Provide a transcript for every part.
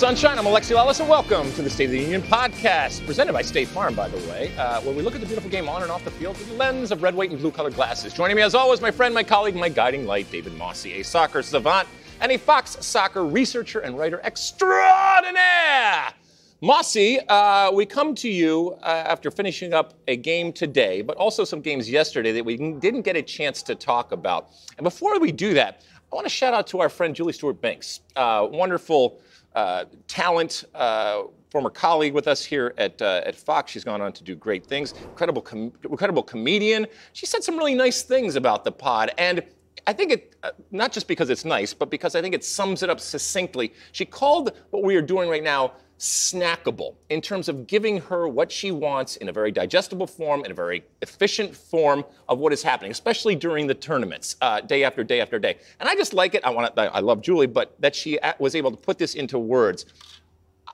Sunshine. I'm Alexi Lalas, and welcome to the State of the Union podcast, presented by State Farm, by the way, uh, where we look at the beautiful game on and off the field through the lens of red, white, and blue colored glasses. Joining me, as always, my friend, my colleague, my guiding light, David Mosse, a soccer savant and a Fox soccer researcher and writer extraordinaire. Mosse, uh, we come to you uh, after finishing up a game today, but also some games yesterday that we didn't get a chance to talk about. And before we do that, I want to shout out to our friend Julie Stewart-Binks, uh, wonderful uh, talent, uh, former colleague with us here at, uh, at Fox. She's gone on to do great things. Incredible, com- incredible comedian. She said some really nice things about the pod, and I think it, uh, not just because it's nice, but because I think it sums it up succinctly. She called what we are doing right now snackable in terms of giving her what she wants in a very digestible form, in a very efficient form of what is happening, especially during the tournaments, uh, day after day after day. And I just like it. I want I love Julie, but that she was able to put this into words.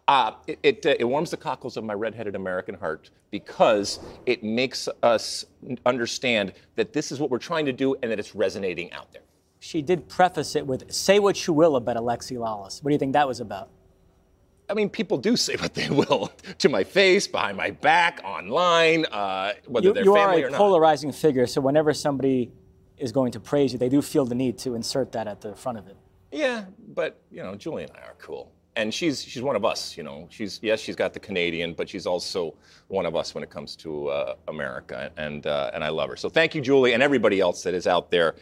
Uh, it, it, uh, it, warms the cockles of my redheaded American heart because it makes us understand that this is what we're trying to do and that it's resonating out there. She did preface it with, say what you will about Alexi Lalas. What do you think that was about? I mean, people do say what they will to my face, behind my back, online, uh, whether you, they're you family are or a not. polarizing figure, so whenever somebody is going to praise you, they do feel the need to insert that at the front of it. Yeah, but you know, Julie and I are cool, and she's she's one of us. You know, she's yes, she's got the Canadian, but she's also one of us when it comes to uh, America, and uh, and I love her. So thank you, Julie, and everybody else that is out there,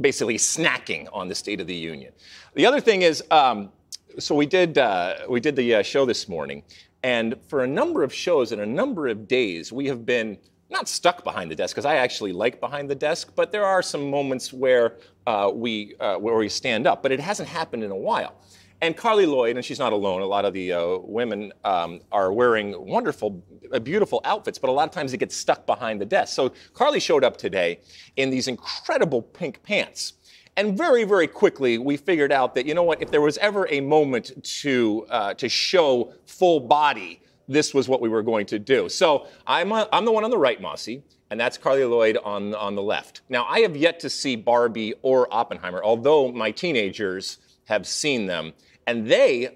basically snacking on the State of the Union. The other thing is. Um, so we did uh, we did the uh, show this morning, and for a number of shows and a number of days, we have been not stuck behind the desk because I actually like behind the desk, but there are some moments where uh, we uh, where we stand up, but it hasn't happened in a while. And Carly Lloyd, and she's not alone. A lot of the uh, women um, are wearing wonderful, uh, beautiful outfits, but a lot of times it gets stuck behind the desk. So Carly showed up today in these incredible pink pants. And very, very quickly, we figured out that, you know what, if there was ever a moment to, uh, to show full body, this was what we were going to do. So I'm, a, I'm the one on the right, Mosse, and that's Carly Lloyd on, on the left. Now, I have yet to see Barbie or Oppenheimer, although my teenagers have seen them. And they,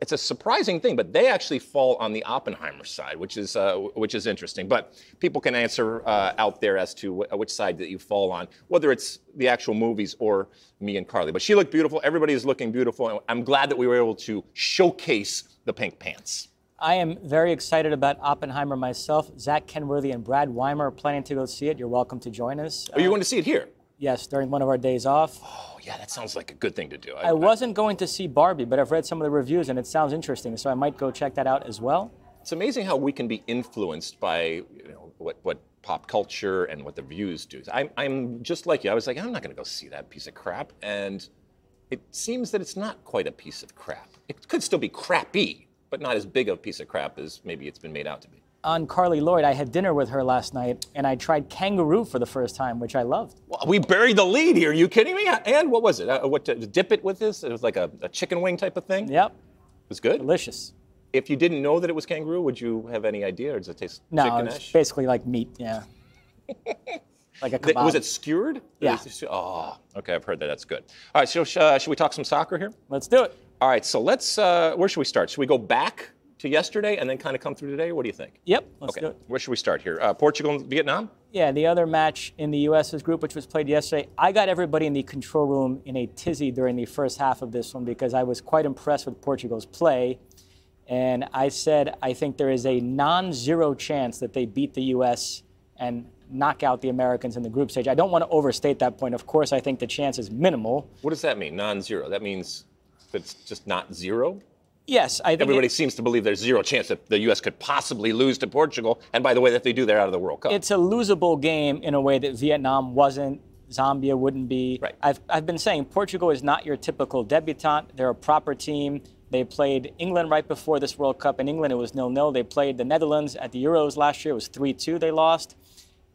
it's a surprising thing, but they actually fall on the Oppenheimer side, which is, uh, which is interesting. But people can answer uh, out there as to wh- which side that you fall on, whether it's the actual movies or me and carly But she looked beautiful. Everybody is looking beautiful. And I'm glad that we were able to showcase the pink pants. I am very excited about Oppenheimer myself. Zach Kenworthy and Brad Weimer are planning to go see it. You're welcome to join us. Are you going to see it here? Yes, during one of our days off. Oh, yeah, that sounds like a good thing to do. I, wasn't going to see Barbie, but I've read some of the reviews and it sounds interesting, so I might go check that out as well. It's amazing how we can be influenced by you know, what, what pop culture and what the views do. I'm, I'm just like you. I was like, I'm not going to go see that piece of crap. And it seems that it's not quite a piece of crap. It could still be crappy, but not as big of a piece of crap as maybe it's been made out to be. On Carly Lloyd, I had dinner with her last night and I tried kangaroo for the first time, which I loved. Well, we buried the lead here. Are you kidding me? And what was it? Uh, what to dip it with this? It was like a, a chicken wing type of thing. Yep, It was good. delicious. If you didn't know that it was kangaroo, would you have any idea, or does it taste No, chickenish? it's basically like meat, yeah. like a kebab. Was it skewered? Yeah. Oh, okay. I've heard that. That's good. All right. So uh, should we talk some soccer here? Let's do it. All right. So let's. Uh, where should we start? Should we go back to yesterday and then kind of come through today? What do you think? Yep, let's Okay. do it. Where should we start here? Uh, Portugal and Vietnam. Yeah, the other match in the U.S.'s group, which was played yesterday, I got everybody in the control room in a tizzy during the first half of this one because I was quite impressed with Portugal's play. And I said, I think there is a non zero chance that they beat the U.S. and knock out the Americans in the group stage. I don't want to overstate that point. Of course, I think the chance is minimal. What does that mean, non zero? That means it's just not zero? Yes, I think everybody it, seems to believe there's zero chance that the U.S. could possibly lose to Portugal. And by the way, that they do, they're out of the World Cup. It's a losable game in a way that Vietnam wasn't. Zambia wouldn't be. Right. I've, I've been saying Portugal is not your typical debutante. They're a proper team. They played England right before this World Cup. In England, it was nil-nil. They played the Netherlands at the Euros last year. It was 3-2. They lost,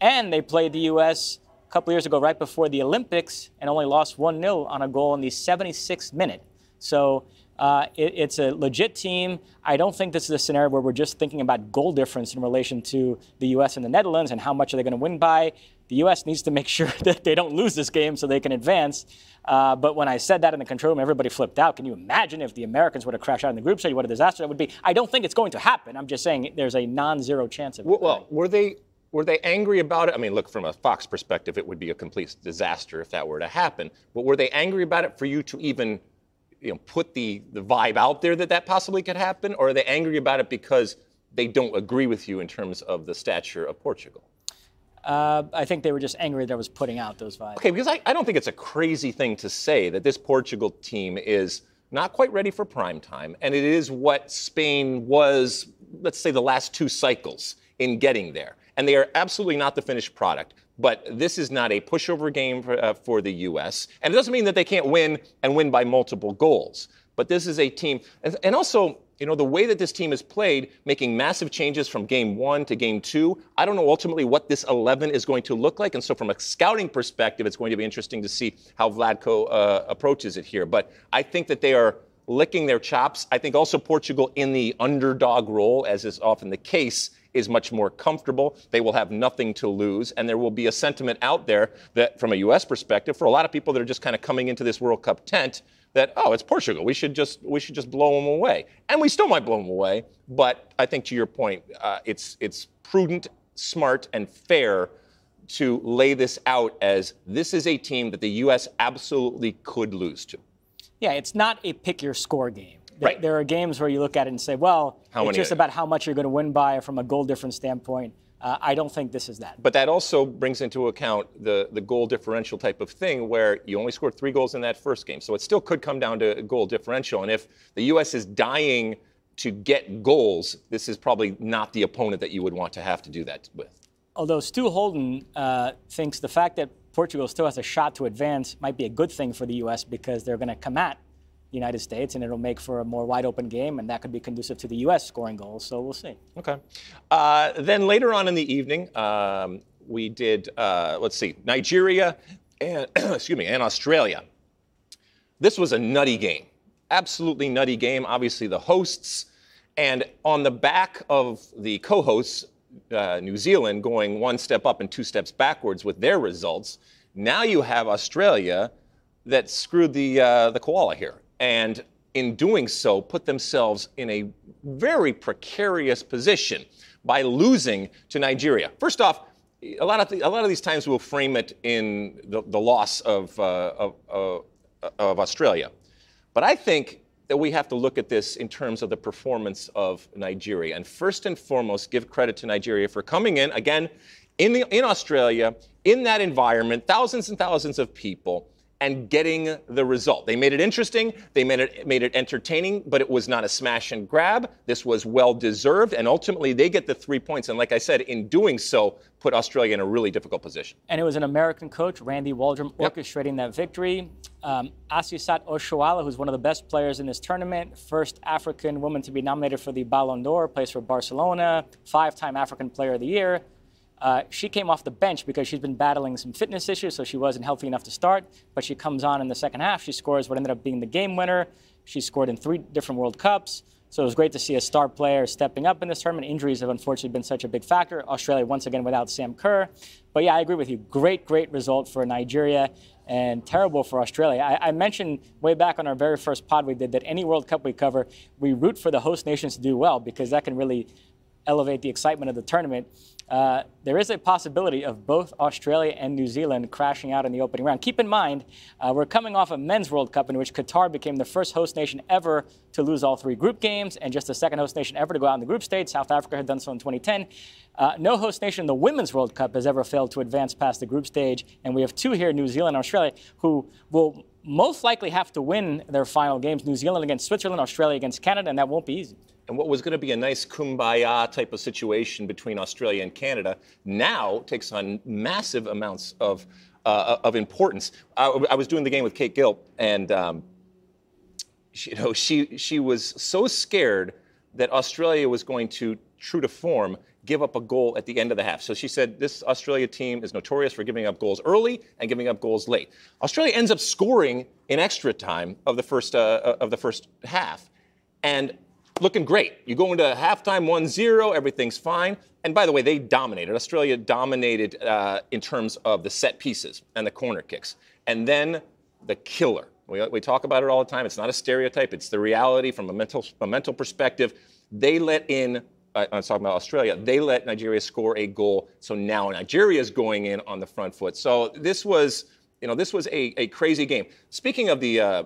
and they played the U.S. a couple years ago, right before the Olympics, and only lost 1-0 on a goal in the 76th minute. So uh, it, it's a legit team. I don't think this is a scenario where we're just thinking about goal difference in relation to the U.S. and the Netherlands and how much are they going to win by. The U.S. needs to make sure that they don't lose this game so they can advance. Uh, but when I said that in the control room, everybody flipped out. Can you imagine if the Americans were to crash out in the group stage? What a disaster that would be. I don't think it's going to happen. I'm just saying there's a non-zero chance of it. Well, well were they were they angry about it? I mean, look, from a Fox perspective, it would be a complete disaster if that were to happen. But were they angry about it for you to even you know, put the, the vibe out there that that possibly could happen? Or are they angry about it because they don't agree with you in terms of the stature of Portugal? Uh, I think they were just angry that I was putting out those vibes. Okay, because I, I don't think it's a crazy thing to say that this Portugal team is not quite ready for prime time, and it is what Spain was, let's say, the last two cycles in getting there. And they are absolutely not the finished product. But this is not a pushover game for, uh, for the U.S. And it doesn't mean that they can't win and win by multiple goals. But this is a team, and, and also, you know, the way that this team has played, making massive changes from game one to game two, I don't know ultimately what this 11 is going to look like. And so, from a scouting perspective, it's going to be interesting to see how Vlatko uh, approaches it here. But I think that they are licking their chops. I think also Portugal in the underdog role, as is often the case, is much more comfortable. They will have nothing to lose. And there will be a sentiment out there that, from a U.S. perspective, for a lot of people that are just kind of coming into this World Cup tent, that oh, it's Portugal. We should just we should just blow them away, and we still might blow them away. But I think to your point, uh, it's it's prudent, smart, and fair to lay this out as this is a team that the U.S. absolutely could lose to. Yeah, it's not a pick your score game. Right. There are games where you look at it and say, well, how it's just about how much you're going to win by from a goal difference standpoint. Uh, I don't think this is that. But that also brings into account the, the goal differential type of thing where you only scored three goals in that first game. So it still could come down to goal differential. And if the U.S. is dying to get goals, this is probably not the opponent that you would want to have to do that with. Although Stu Holden uh, thinks the fact that Portugal still has a shot to advance might be a good thing for the U.S. because they're going to come at United States, and it'll make for a more wide open game, and that could be conducive to the U.S. scoring goals. So we'll see. Okay. Uh, then later on in the evening, um, we did, uh, let's see, Nigeria and, excuse me, and Australia. This was a nutty game, absolutely nutty game. Obviously, the hosts, and on the back of the co hosts, uh, New Zealand going one step up and two steps backwards with their results. Now you have Australia that screwed the uh, the koala here and in doing so, put themselves in a very precarious position by losing to Nigeria. First off, a lot of, the, a lot of these times we'll frame it in the, the loss of, uh, of, uh, of Australia. But I think that we have to look at this in terms of the performance of Nigeria. And first and foremost, give credit to Nigeria for coming in, again, in, the, in Australia, in that environment, thousands and thousands of people, and getting the result. They made it interesting, they made it, made it entertaining, but it was not a smash and grab. This was well deserved, and ultimately they get the three points. And like I said, in doing so, put Australia in a really difficult position. And it was an American coach, Randy Waldrum, yep. orchestrating that victory. Um, Asisat Oshoala, who's one of the best players in this tournament, first African woman to be nominated for the Ballon d'Or, plays for Barcelona, five time African Player of the Year. Uh, she came off the bench because she's been battling some fitness issues, so she wasn't healthy enough to start. But she comes on in the second half. She scores what ended up being the game winner. She scored in three different World Cups. So it was great to see a star player stepping up in this tournament. Injuries have unfortunately been such a big factor. Australia, once again, without Sam Kerr. But yeah, I agree with you. Great, great result for Nigeria and terrible for Australia. I, I, mentioned way back on our very first pod we did that any World Cup we cover, we root for the host nations to do well because that can really elevate the excitement of the tournament. Uh, there is a possibility of both Australia and New Zealand crashing out in the opening round. Keep in mind, uh, we're coming off a men's World Cup in which Qatar became the first host nation ever to lose all three group games and just the second host nation ever to go out in the group stage. South Africa had done so in 2010. Uh, no host nation in the Women's World Cup has ever failed to advance past the group stage, and we have two here, New Zealand and Australia, who will most likely have to win their final games New Zealand against Switzerland, Australia against Canada, and that won't be easy and what was going to be a nice kumbaya type of situation between Australia and Canada now takes on massive amounts of, uh, of importance. I, I, was doing the game with Kate Gill, and um, she, you know, she, she was so scared that Australia was going to, true to form, give up a goal at the end of the half. So she said this Australia team is notorious for giving up goals early and giving up goals late. Australia ends up scoring in extra time of the first uh, of the first half, and looking great. You go into halftime 1 0, everything's fine. And by the way, they dominated. Australia dominated uh, in terms of the set pieces and the corner kicks. And then the killer. We, we talk about it all the time. It's not a stereotype, it's the reality from a mental, a mental perspective. They let in, uh, I'm talking about Australia, they let Nigeria score a goal. So now Nigeria is going in on the front foot. So this was, you know, this was a, a crazy game. Speaking of the, uh,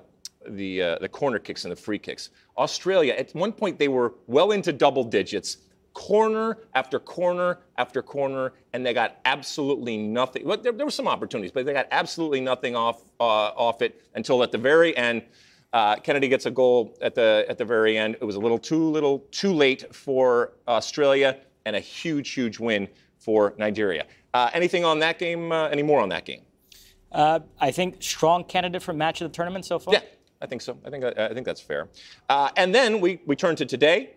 the, uh, the corner kicks and the free kicks. Australia, at one point, they were well into double digits, corner after corner after corner, and they got absolutely nothing. Well, there, there were some opportunities, but they got absolutely nothing off, uh, off it until at the very end. Uh, Kennedy gets a goal at the at the very end. It was a little too little too late for Australia, and a huge huge win for Nigeria. Uh, anything on that game? Uh, any more on that game? Uh, I think strong candidate for match of the tournament so far. Yeah, I think so. I think I think that's fair. Uh, and then we we turn to today,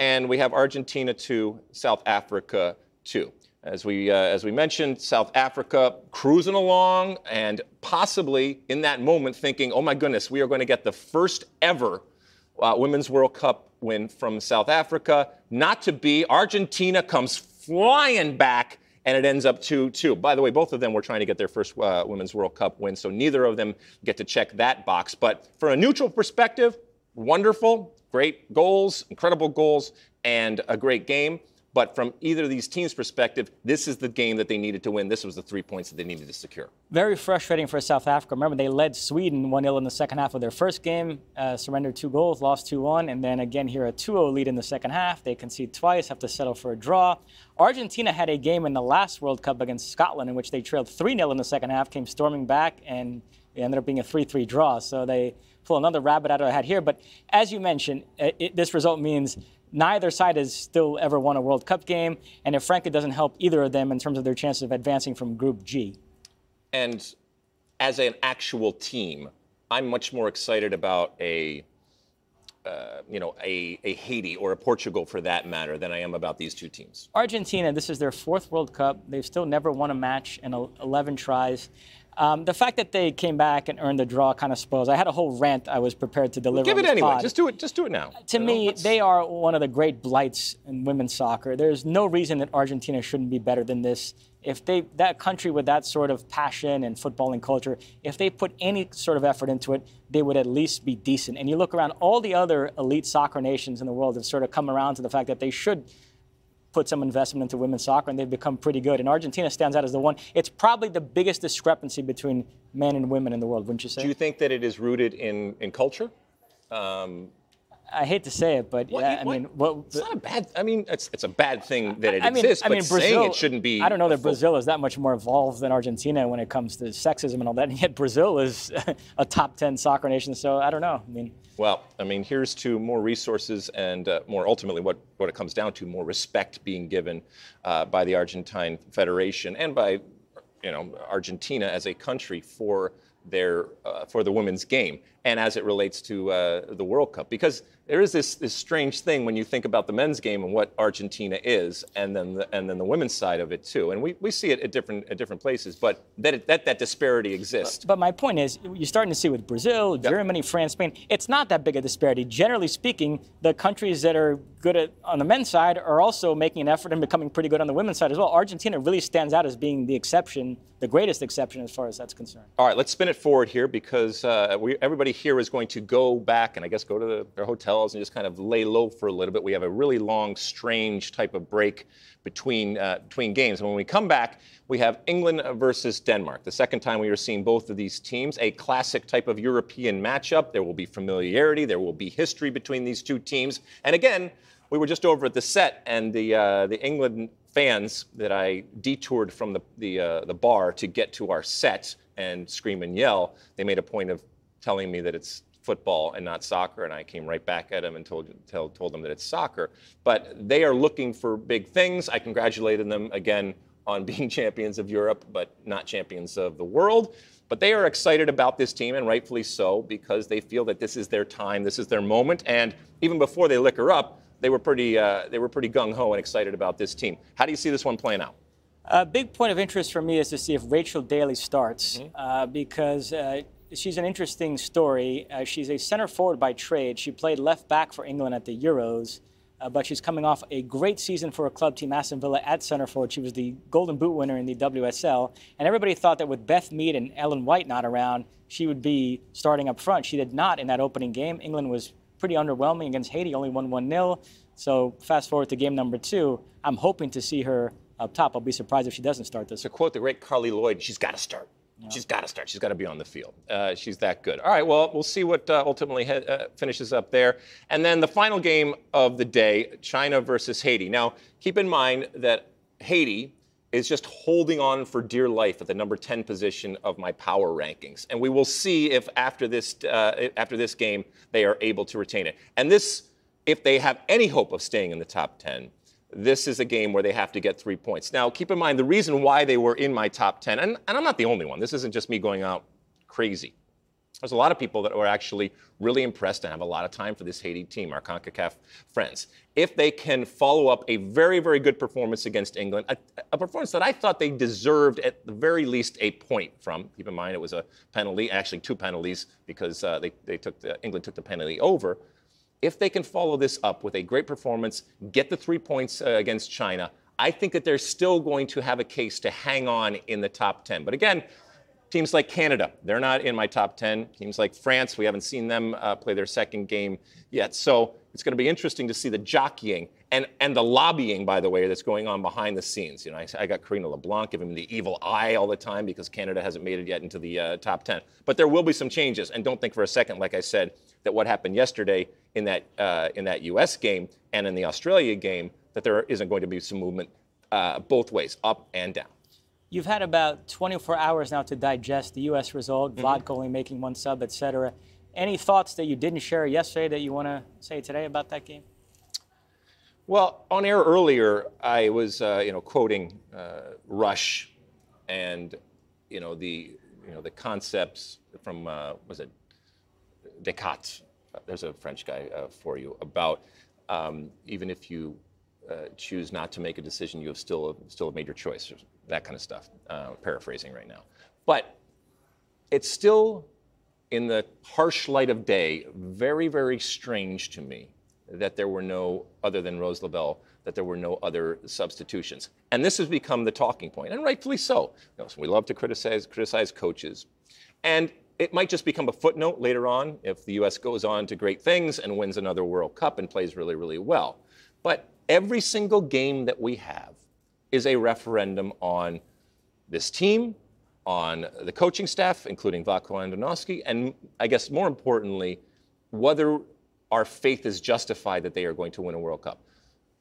and we have Argentina two, South Africa two. As we uh, as we mentioned, South Africa cruising along, and possibly in that moment thinking, "Oh my goodness, we are going to get the first ever uh, Women's World Cup win from South Africa." Not to be. Argentina comes flying back and it ends up 2 2. By the way, both of them were trying to get their first uh, Women's World Cup win, so neither of them get to check that box. But from a neutral perspective, wonderful, great goals, incredible goals, and a great game. But from either of these teams' perspective, this is the game that they needed to win. This was the three points that they needed to secure. Very frustrating for South Africa. Remember, they led Sweden 1 0 in the second half of their first game, uh, surrendered two goals, lost 2 1, and then again here a 2 0 lead in the second half. They concede twice, have to settle for a draw. Argentina had a game in the last World Cup against Scotland in which they trailed 3 0 in the second half, came storming back, and it ended up being a 3 3 draw. So they pull another rabbit out of the hat here. But as you mentioned, it, this result means Neither side has still ever won a World Cup game, and it frankly doesn't help either of them in terms of their chances of advancing from Group G. And as an actual team, I'm much more excited about a, uh, you know, a, a Haiti or a Portugal for that matter than I am about these two teams. Argentina, this is their fourth World Cup. They've still never won a match in 11 tries. Um, the fact that they came back and earned the draw kind of spoils. I had a whole rant I was prepared to deliver. Well, give it anyway. Pod. Just do it. Just do it now. To you me, know, they are one of the great blights in women's soccer. There's no reason that Argentina shouldn't be better than this. If they that country with that sort of passion and footballing culture, if they put any sort of effort into it, they would at least be decent. And you look around, all the other elite soccer nations in the world have sort of come around to the fact that they should put some investment into women's soccer, and they've become pretty good. And Argentina stands out as the one. It's probably the biggest discrepancy between men and women in the world, wouldn't you say? Do you think that it is rooted in, in culture? Um, I hate to say it, but what, yeah, I mean, what, it's not a bad. I mean, it's it's a bad thing that it I mean, exists. I mean, but Brazil, saying it shouldn't be. I don't know that Brazil is that much more evolved than Argentina when it comes to sexism and all that. And yet Brazil is a top ten soccer nation. So I don't know. I mean. Well, I mean, here's to more resources and uh, more ultimately what, what it comes down to more respect being given uh, by the Argentine Federation and by you know Argentina as a country for their uh, for the women's game and as it relates to uh, the World Cup because there is this, this strange thing when you think about the men's game and what Argentina is, and then the, and then the women's side of it too. And we, we see it at different at different places, but that that that disparity exists. But, my point is, you're starting to see with Brazil, Germany, yep. France, Spain. It's not that big a disparity. Generally speaking, the countries that are good at, on the men's side are also making an effort and becoming pretty good on the women's side as well. Argentina really stands out as being the exception, the greatest exception as far as that's concerned. All right, let's spin it forward here because uh, we, everybody here is going to go back and I guess go to the, their hotels and just kind of lay low for a little bit. We have a really long, strange type of break between uh, between games. And when we come back, we have England versus Denmark. The second time we are seeing both of these teams, a classic type of European matchup. There will be familiarity, there will be history between these two teams, and again we were just over at the set, and the uh, the England fans that I detoured from the the, uh, the bar to get to our set and scream and yell. They made a point of telling me that it's football and not soccer, and I came right back at them and told told, told them that it's soccer. But they are looking for big things. I congratulated them again on being champions of Europe, but not champions of the world. But they are excited about this team, and rightfully so, because they feel that this is their time, this is their moment. And even before they liquor up, they were pretty uh, they were pretty gung ho and excited about this team. How do you see this one playing out? A big point of interest for me is to see if Rachel Daly starts mm-hmm. uh, because uh, she's an interesting story. Uh, she's a center forward by trade. She played left back for England at the Euros, uh, but she's coming off a great season for a club team, Aston Villa, at center forward. She was the Golden Boot winner in the WSL, and everybody thought that with Beth Mead and Ellen White not around, she would be starting up front. She did not in that opening game. England was pretty underwhelming against Haiti, only won 1 0. So fast forward to game number two, I'm hoping to see her up top. I'll be surprised if she doesn't start this. To quote the great Carly Lloyd, she's got to start. She's got to start. She's got to be on the field. Uh, she's that good. All right, well, we'll see what uh, ultimately uh, finishes up there. And then the final game of the day China versus Haiti. Now, keep in mind that Haiti is just holding on for dear life at the number 10 position of my power rankings. And we will see if after this, uh, after this game they are able to retain it. And this, if they have any hope of staying in the top 10, this is a game where they have to get three points. Now, keep in mind the reason why they were in my top 10, and, and I'm not the only one, this isn't just me going out crazy. There's a lot of people that were actually really impressed and have a lot of time for this Haiti team, our CONCACAF friends. If they can follow up a very, very good performance against England, a, a, performance that I thought they deserved at the very least a point from. Keep in mind it was a penalty, actually two penalties because uh, they, they took the, England took the penalty over. If they can follow this up with a great performance, get the three points uh, against China, I think that they're still going to have a case to hang on in the top 10. But again, Teams like Canada, they're not in my top 10. Teams like France, we haven't seen them uh, play their second game yet. So it's going to be interesting to see the jockeying and, and the lobbying, by the way, that's going on behind the scenes. You know, I, I got Karina LeBlanc giving me the evil eye all the time because Canada hasn't made it yet into the uh, top 10. But there will be some changes. And don't think for a second, like I said, that what happened yesterday in that, uh, in that U.S. game and in the Australia game, that there isn't going to be some movement uh, both ways, up and down. You've had about 24 hours now to digest the U.S. result, mm-hmm. Only making one sub, etc. Any thoughts that you didn't share yesterday that you want to say today about that game? Well, on air earlier, I was, uh, you know, quoting uh, Rush, and you know the, you know, the concepts from uh, was it Descartes? There's a French guy uh, for you about um, even if you uh, choose not to make a decision, you have still still made your choice that kind of stuff. Uh, paraphrasing right now. But it's still, in the harsh light of day, very, very strange to me that there were no, other than Rose Lavelle, that there were no other substitutions. And this has become the talking point, and rightfully so. You know, so we love to criticize, criticize coaches. And it might just become a footnote later on if the U.S. goes on to great things and wins another World Cup and plays really, really well. But every single game that we have is a referendum on this team, on the coaching staff, including Vlatko Andonovski, and I guess more importantly, whether our faith is justified that they are going to win a World Cup.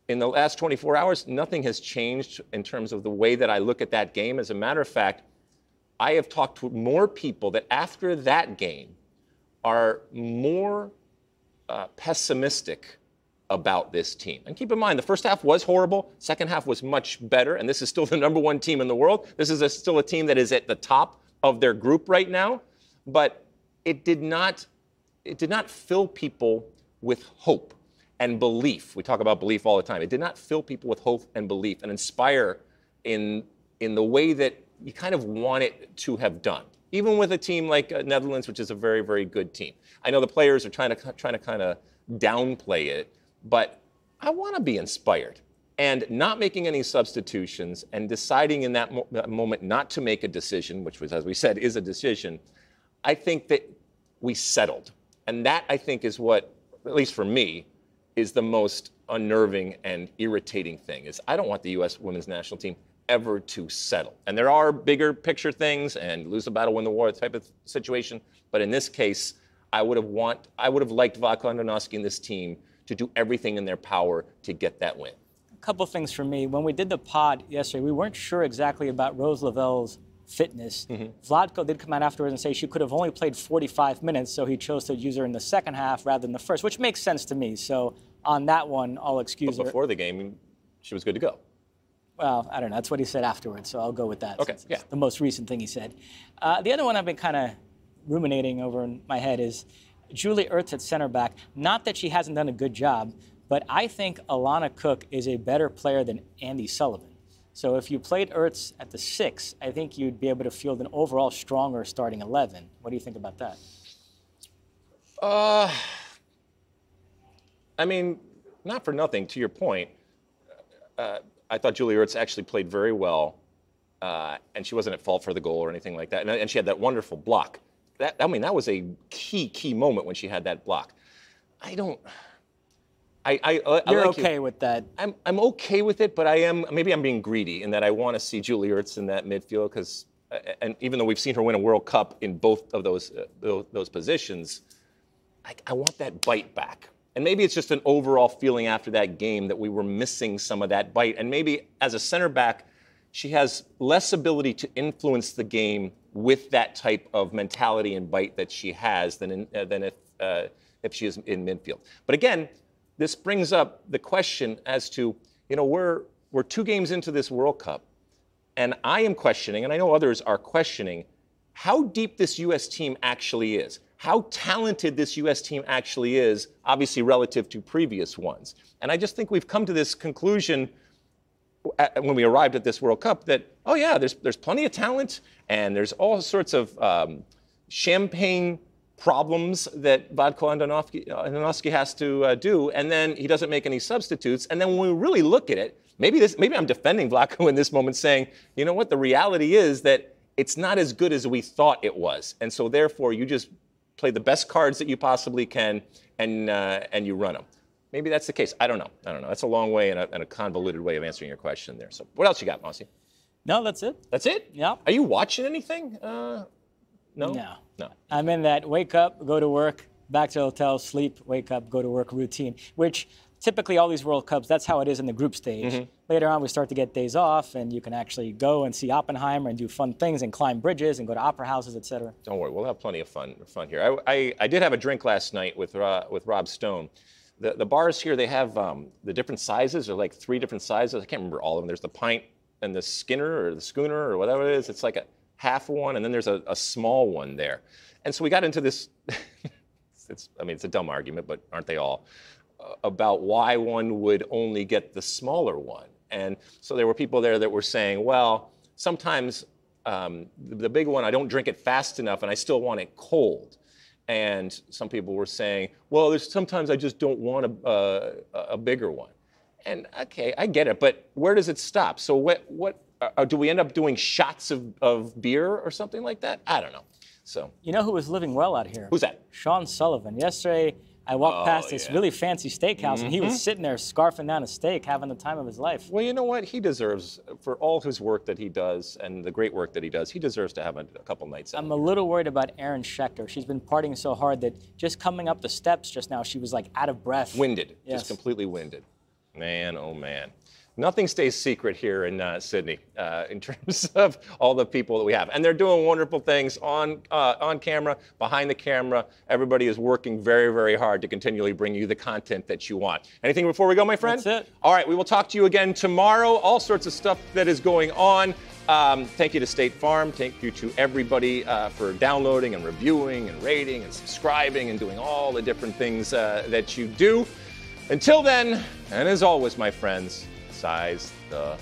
In the last 24 hours, nothing has changed in terms of the way that I look at that game. As a matter of fact, I have talked to more people that after that game are more uh, pessimistic about this team. And keep in mind, the first half was horrible, second half was much better, and this is still the number one team in the world. This is a, still a team that is at the top of their group right now, but it did not it did not fill people with hope and belief. We talk about belief all the time. It did not fill people with hope and belief and inspire in in the way that you kind of want it to have done. Even with a team like uh, Netherlands, which is a very, very good team. I know the players are trying to trying to kind of downplay it, but I want to be inspired. And not making any substitutions and deciding in that, mo- that moment not to make a decision, which was, as we said, is a decision, I think that we settled. And that, I think, is what, at least for me, is the most unnerving and irritating thing is I don't want the U.S. women's national team ever to settle. And there are bigger picture things and lose the battle, win the war type of situation. But in this case, I would have want I would have liked Vlatko Andonovski and this team to do everything in their power to get that win. A couple things for me. When we did the pod yesterday, we weren't sure exactly about Rose Lavelle's fitness. Mm-hmm. Vlatko did come out afterwards and say she could have only played 45 minutes, so he chose to use her in the second half rather than the first, which makes sense to me. So on that one, I'll excuse but before her. the game, she was good to go. Well, I don't know. That's what he said afterwards, so I'll go with that. Okay, yeah. The most recent thing he said. Uh, the other one I've been kind of ruminating over in my head is Julie Ertz at center back. Not that she hasn't done a good job, but I think Alana Cook is a better player than Andi Sullivan. So if you played Ertz at the six, I think you'd be able to field an overall stronger starting 11. What do you think about that? Uh, I mean, not for nothing, to your point, uh, I thought Julie Ertz actually played very well, uh, and she wasn't at fault for the goal or anything like that. And, and she had that wonderful block. That, I mean, that was a key, key moment when she had that block. I don't. I, I, I You're like okay you. with that? I'm, I'm okay with it, but I am maybe I'm being greedy in that I want to see Julie Ertz in that midfield because, and even though we've seen her win a World Cup in both of those uh, those, those positions, I, I want that bite back. And maybe it's just an overall feeling after that game that we were missing some of that bite. And maybe as a center back, she has less ability to influence the game with that type of mentality and bite that she has than, in, uh, than if, uh, if she is in midfield. But again, this brings up the question as to, you know, we're, we're two games into this World Cup, and I am questioning, and I know others are questioning, how deep this U.S. team actually is how talented this U.S. team actually is, obviously relative to previous ones. And I just think we've come to this conclusion when we arrived at this World Cup that, oh yeah, there's, there's plenty of talent and there's all sorts of um, champagne problems that Vlatko Andonovski has to uh, do, and then he doesn't make any substitutes. And then when we really look at it, maybe this, maybe I'm defending Vlatko in this moment, saying, you know what, the reality is that it's not as good as we thought it was, and so therefore you just play the best cards that you possibly can, and uh, and you run them. Maybe that's the case. I don't know. I don't know. That's a long way and a, and a convoluted way of answering your question there. So, what else you got, Mosse? No, that's it. That's it. Yeah. Are you watching anything? Uh, no. No. No. I'm in that wake up, go to work, back to the hotel, sleep, wake up, go to work routine, which typically all these World Cups, that's how it is in the group stage. Mm-hmm. Later on, we start to get days off, and you can actually go and see Oppenheimer and do fun things and climb bridges and go to opera houses, etc. Don't worry, we'll have plenty of fun fun here. I, I, I did have a drink last night with uh, with Rob Stone. The, the bars here, they have um, the different sizes. They're like three different sizes. I can't remember all of them. There's the pint and the Skinner or the Schooner or whatever it is. It's like a half one, and then there's a, a small one there. And so we got into this. it's, I mean, it's a dumb argument, but aren't they all? about why one would only get the smaller one. And so there were people there that were saying, well, sometimes um, the big one, I don't drink it fast enough and I still want it cold. And some people were saying, well, there's sometimes I just don't want a, a, a bigger one. And okay, I get it, but where does it stop? So what, what uh, do we end up doing shots of, of beer or something like that? I don't know. So you know who was living well out here? Who's that? Sean Sullivan. Yesterday, I walked oh, past this yeah. really fancy steakhouse, mm-hmm. and he was mm-hmm. sitting there scarfing down a steak, having the time of his life. Well, you know what? He deserves, for all his work that he does and the great work that he does, he deserves to have a, a couple nights out. I'm a little worried about Aaron Schechter. She's been partying so hard that just coming up the steps just now, she was like out of breath. Winded. Yes. Just completely winded. Man, oh man nothing stays secret here in uh, Sydney uh, in terms of all the people that we have. And they're doing wonderful things on, uh, on camera, behind the camera. Everybody is working very, very hard to continually bring you the content that you want. Anything before we go, my friend? That's it. All right, we will talk to you again tomorrow. All sorts of stuff that is going on. Um, thank you to State Farm. Thank you to everybody uh, for downloading and reviewing and rating and subscribing and doing all the different things uh, that you do. Until then, and as always, my friends, size the.